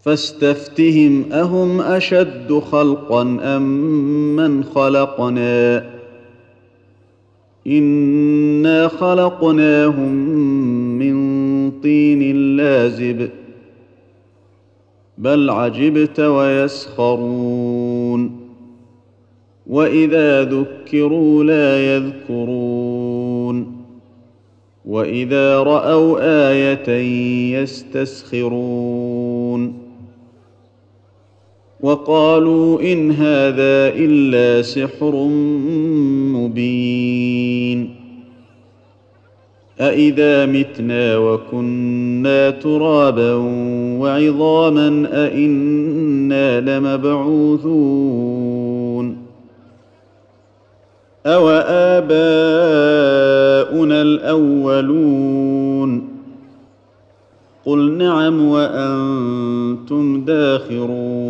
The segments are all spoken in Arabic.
فاستفتهم أهم أشد خلقا أم من خلقنا؟ إنا خلقناهم من طين لازب بل عجبت ويسخرون. وإذا ذكروا لا يذكرون. وإذا رأوا آية يستسخرون. وقالوا إن هذا إلا سحر مبين. أإذا متنا وكنا ترابا وعظاما أإنا لمبعوثون. أوآباؤنا الأولون. قل نعم وأنتم داخرون.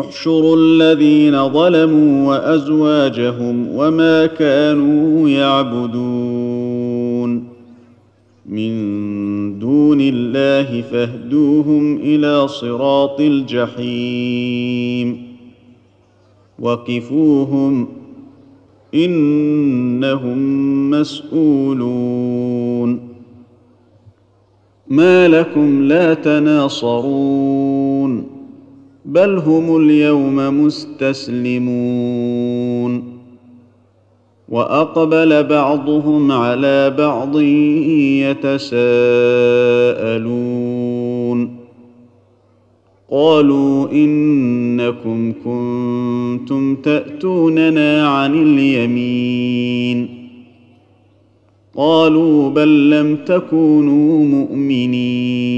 احشروا الذين ظلموا وأزواجهم وما كانوا يعبدون. من دون الله فاهدوهم إلى صراط الجحيم. وقفوهم إنهم مسئولون ما لكم لا تناصرون. بل هم اليوم مستسلمون. وأقبل بعضهم على بعض يتساءلون. قالوا إنكم كنتم تأتوننا عن اليمين. قالوا بل لم تكونوا مؤمنين.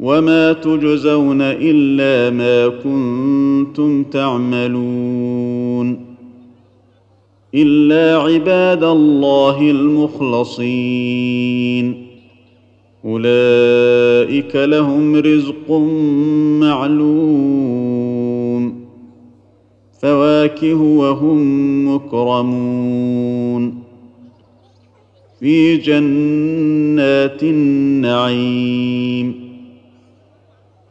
وما تجزون الا ما كنتم تعملون الا عباد الله المخلصين اولئك لهم رزق معلوم فواكه وهم مكرمون في جنات النعيم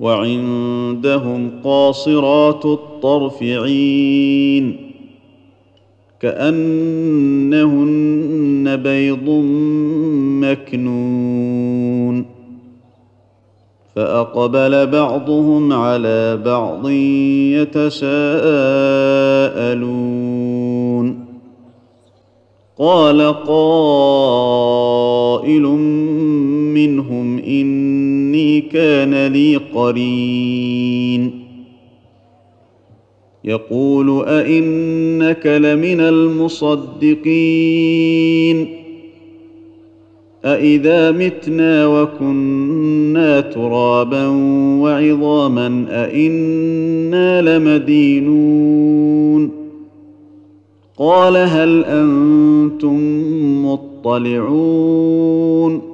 وعندهم قاصرات الطرف عين كأنهن بيض مكنون فأقبل بعضهم على بعض يتساءلون قال قائل منهم إني كان لي قرين. يقول أئنك لمن المصدقين. أإذا متنا وكنا ترابا وعظاما أإنا لمدينون. قال هل أنتم مطلعون؟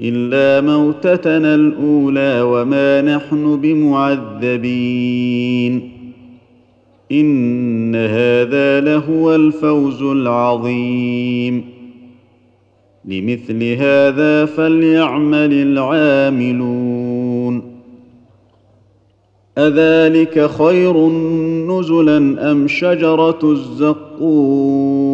إلا موتتنا الأولى وما نحن بمعذبين. إن هذا لهو الفوز العظيم. لمثل هذا فليعمل العاملون. أذلك خير نزلا أم شجرة الزقوم؟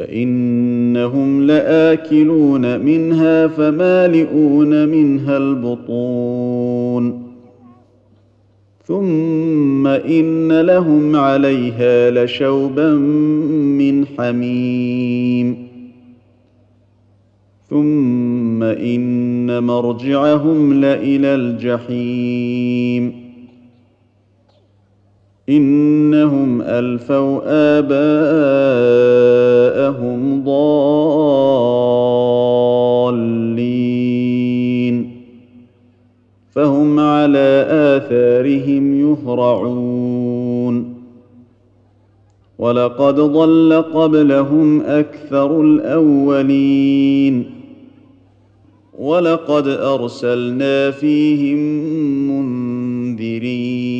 فإنهم لآكلون منها فمالئون منها البطون. ثم إن لهم عليها لشوبا من حميم. ثم إن مرجعهم لإلى الجحيم. إنهم ألفوا آباءهم ضالين. فهم على آثارهم يهرعون. ولقد ضل قبلهم أكثر الأولين. ولقد أرسلنا فيهم منذرين.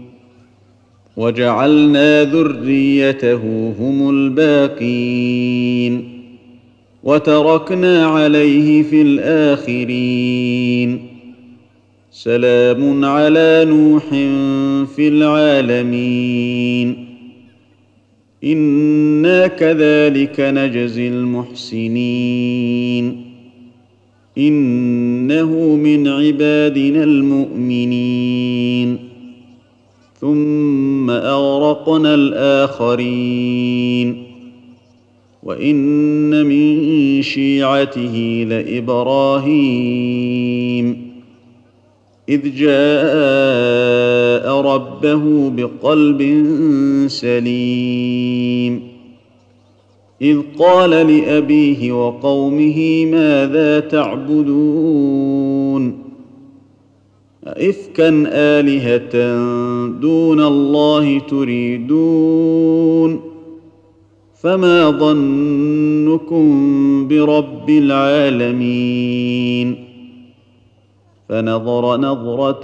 وجعلنا ذريته هم الباقين وتركنا عليه في الآخرين. سلام على نوح في العالمين. إنا كذلك نجزي المحسنين. إنه من عبادنا المؤمنين. ثم أغرقنا الآخرين. وإن من شيعته لإبراهيم. إذ جاء ربه بقلب سليم. إذ قال لأبيه وقومه ماذا تعبدون؟ ائفكا آلهة دون الله تريدون. فما ظنكم برب العالمين. فنظر نظرة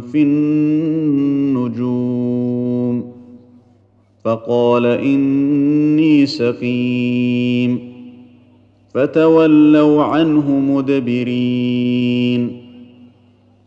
في النجوم. فقال إني سقيم. فتولوا عنه مدبرين.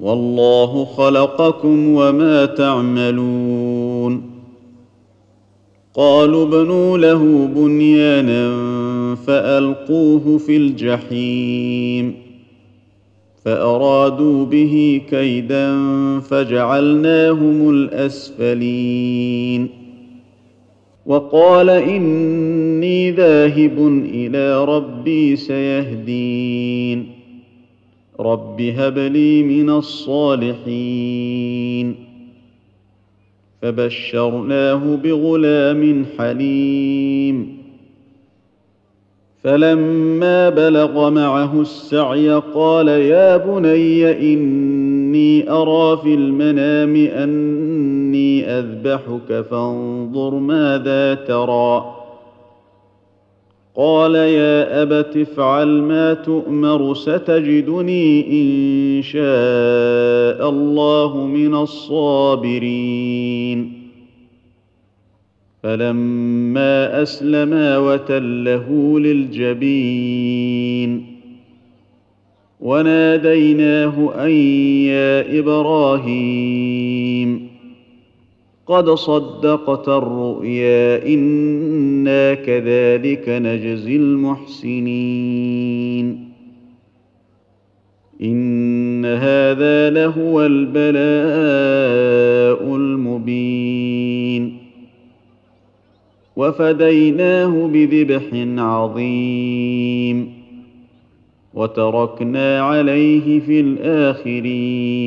والله خلقكم وما تعملون. قالوا بنوا له بنيانا فألقوه في الجحيم فأرادوا به كيدا فجعلناهم الأسفلين. وقال إني ذاهب إلى ربي سيهدين. رب هب لي من الصالحين فبشرناه بغلام حليم فلما بلغ معه السعي قال يا بني اني ارى في المنام اني اذبحك فانظر ماذا ترى قال يا أبت افعل ما تؤمر ستجدني إن شاء الله من الصابرين. فلما اسلما وتله للجبين. وناديناه أن يا إبراهيم. قد صدقت الرؤيا أنا كذلك نجزي المحسنين ان هذا لهو البلاء المبين وفديناه بذبح عظيم وتركنا عليه في الاخرين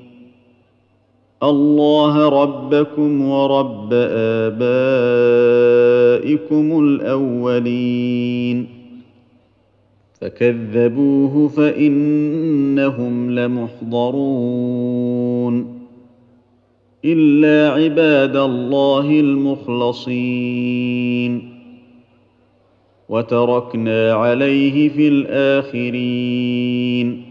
الله ربكم ورب آبائكم الأولين. فكذبوه فإنهم لمحضرون. إلا عباد الله المخلصين. وتركنا عليه في الآخرين.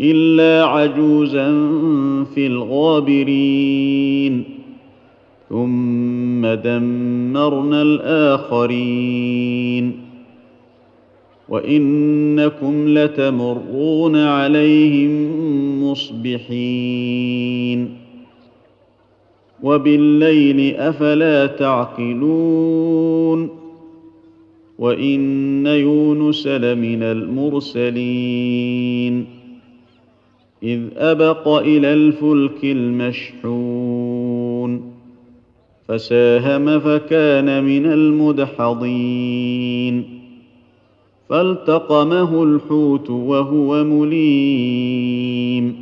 إلا عجوزا في الغابرين. ثم دمرنا الآخرين. وإنكم لتمرون عليهم مصبحين. وبالليل أفلا تعقلون. وإن يونس لمن المرسلين. إذ أبق إلى الفلك المشحون فساهم فكان من المدحضين فالتقمه الحوت وهو مليم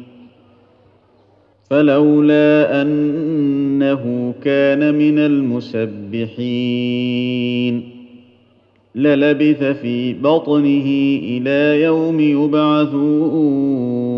فلولا أنه كان من المسبحين للبث في بطنه إلى يوم يبعثون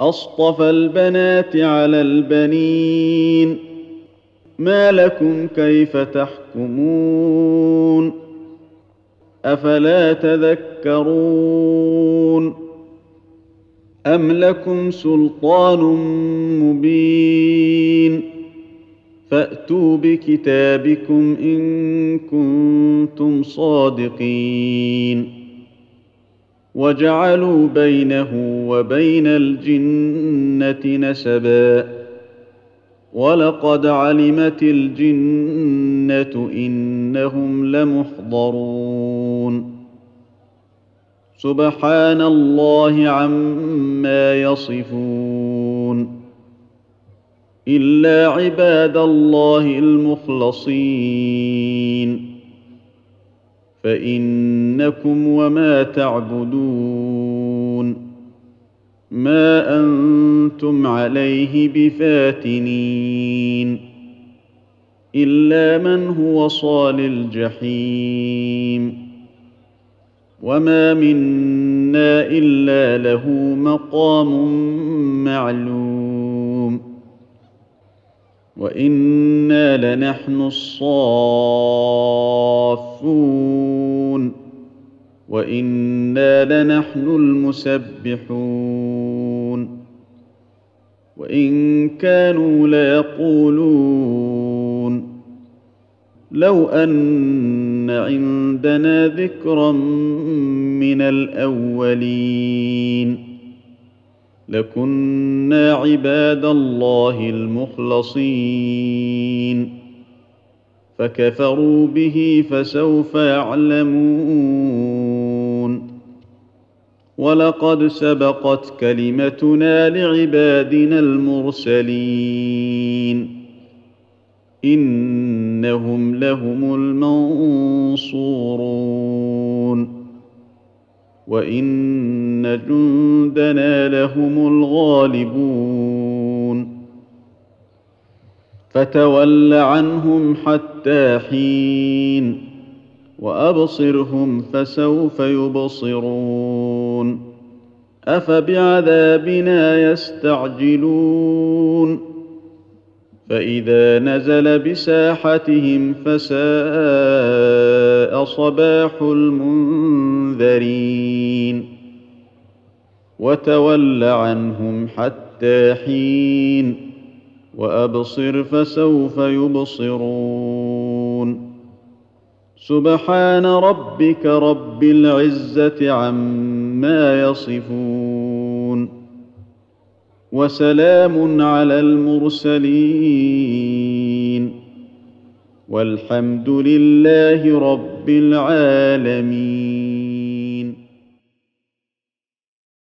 اصطفى البنات على البنين ما لكم كيف تحكمون افلا تذكرون ام لكم سلطان مبين فاتوا بكتابكم ان كنتم صادقين وجعلوا بينه وبين الجنة نسبا. ولقد علمت الجنة إنهم لمحضرون. سبحان الله عما يصفون. إلا عباد الله المخلصين. فإنكم وما تعبدون ما أنتم عليه بفاتنين إلا من هو صال الجحيم وما منا إلا له مقام معلوم وأنا لنحن الصافون وأنا لنحن المسبحون وان كانوا ليقولون لو ان عندنا ذكرا من الاولين لكنا عباد الله المخلصين. فكفروا به فسوف يعلمون. ولقد سبقت كلمتنا لعبادنا المرسلين. إنهم لهم المنصورون. وان جندنا لهم الغالبون فتول عنهم حتى حين وابصرهم فسوف يبصرون افبعذابنا يستعجلون فاذا نزل بساحتهم فساء صباح المنذرين وتول عنهم حتى حين وأبصر فسوف يبصرون سبحان ربك رب العزة عما يصفون وسلام على المرسلين والحمد لله رب العالمين.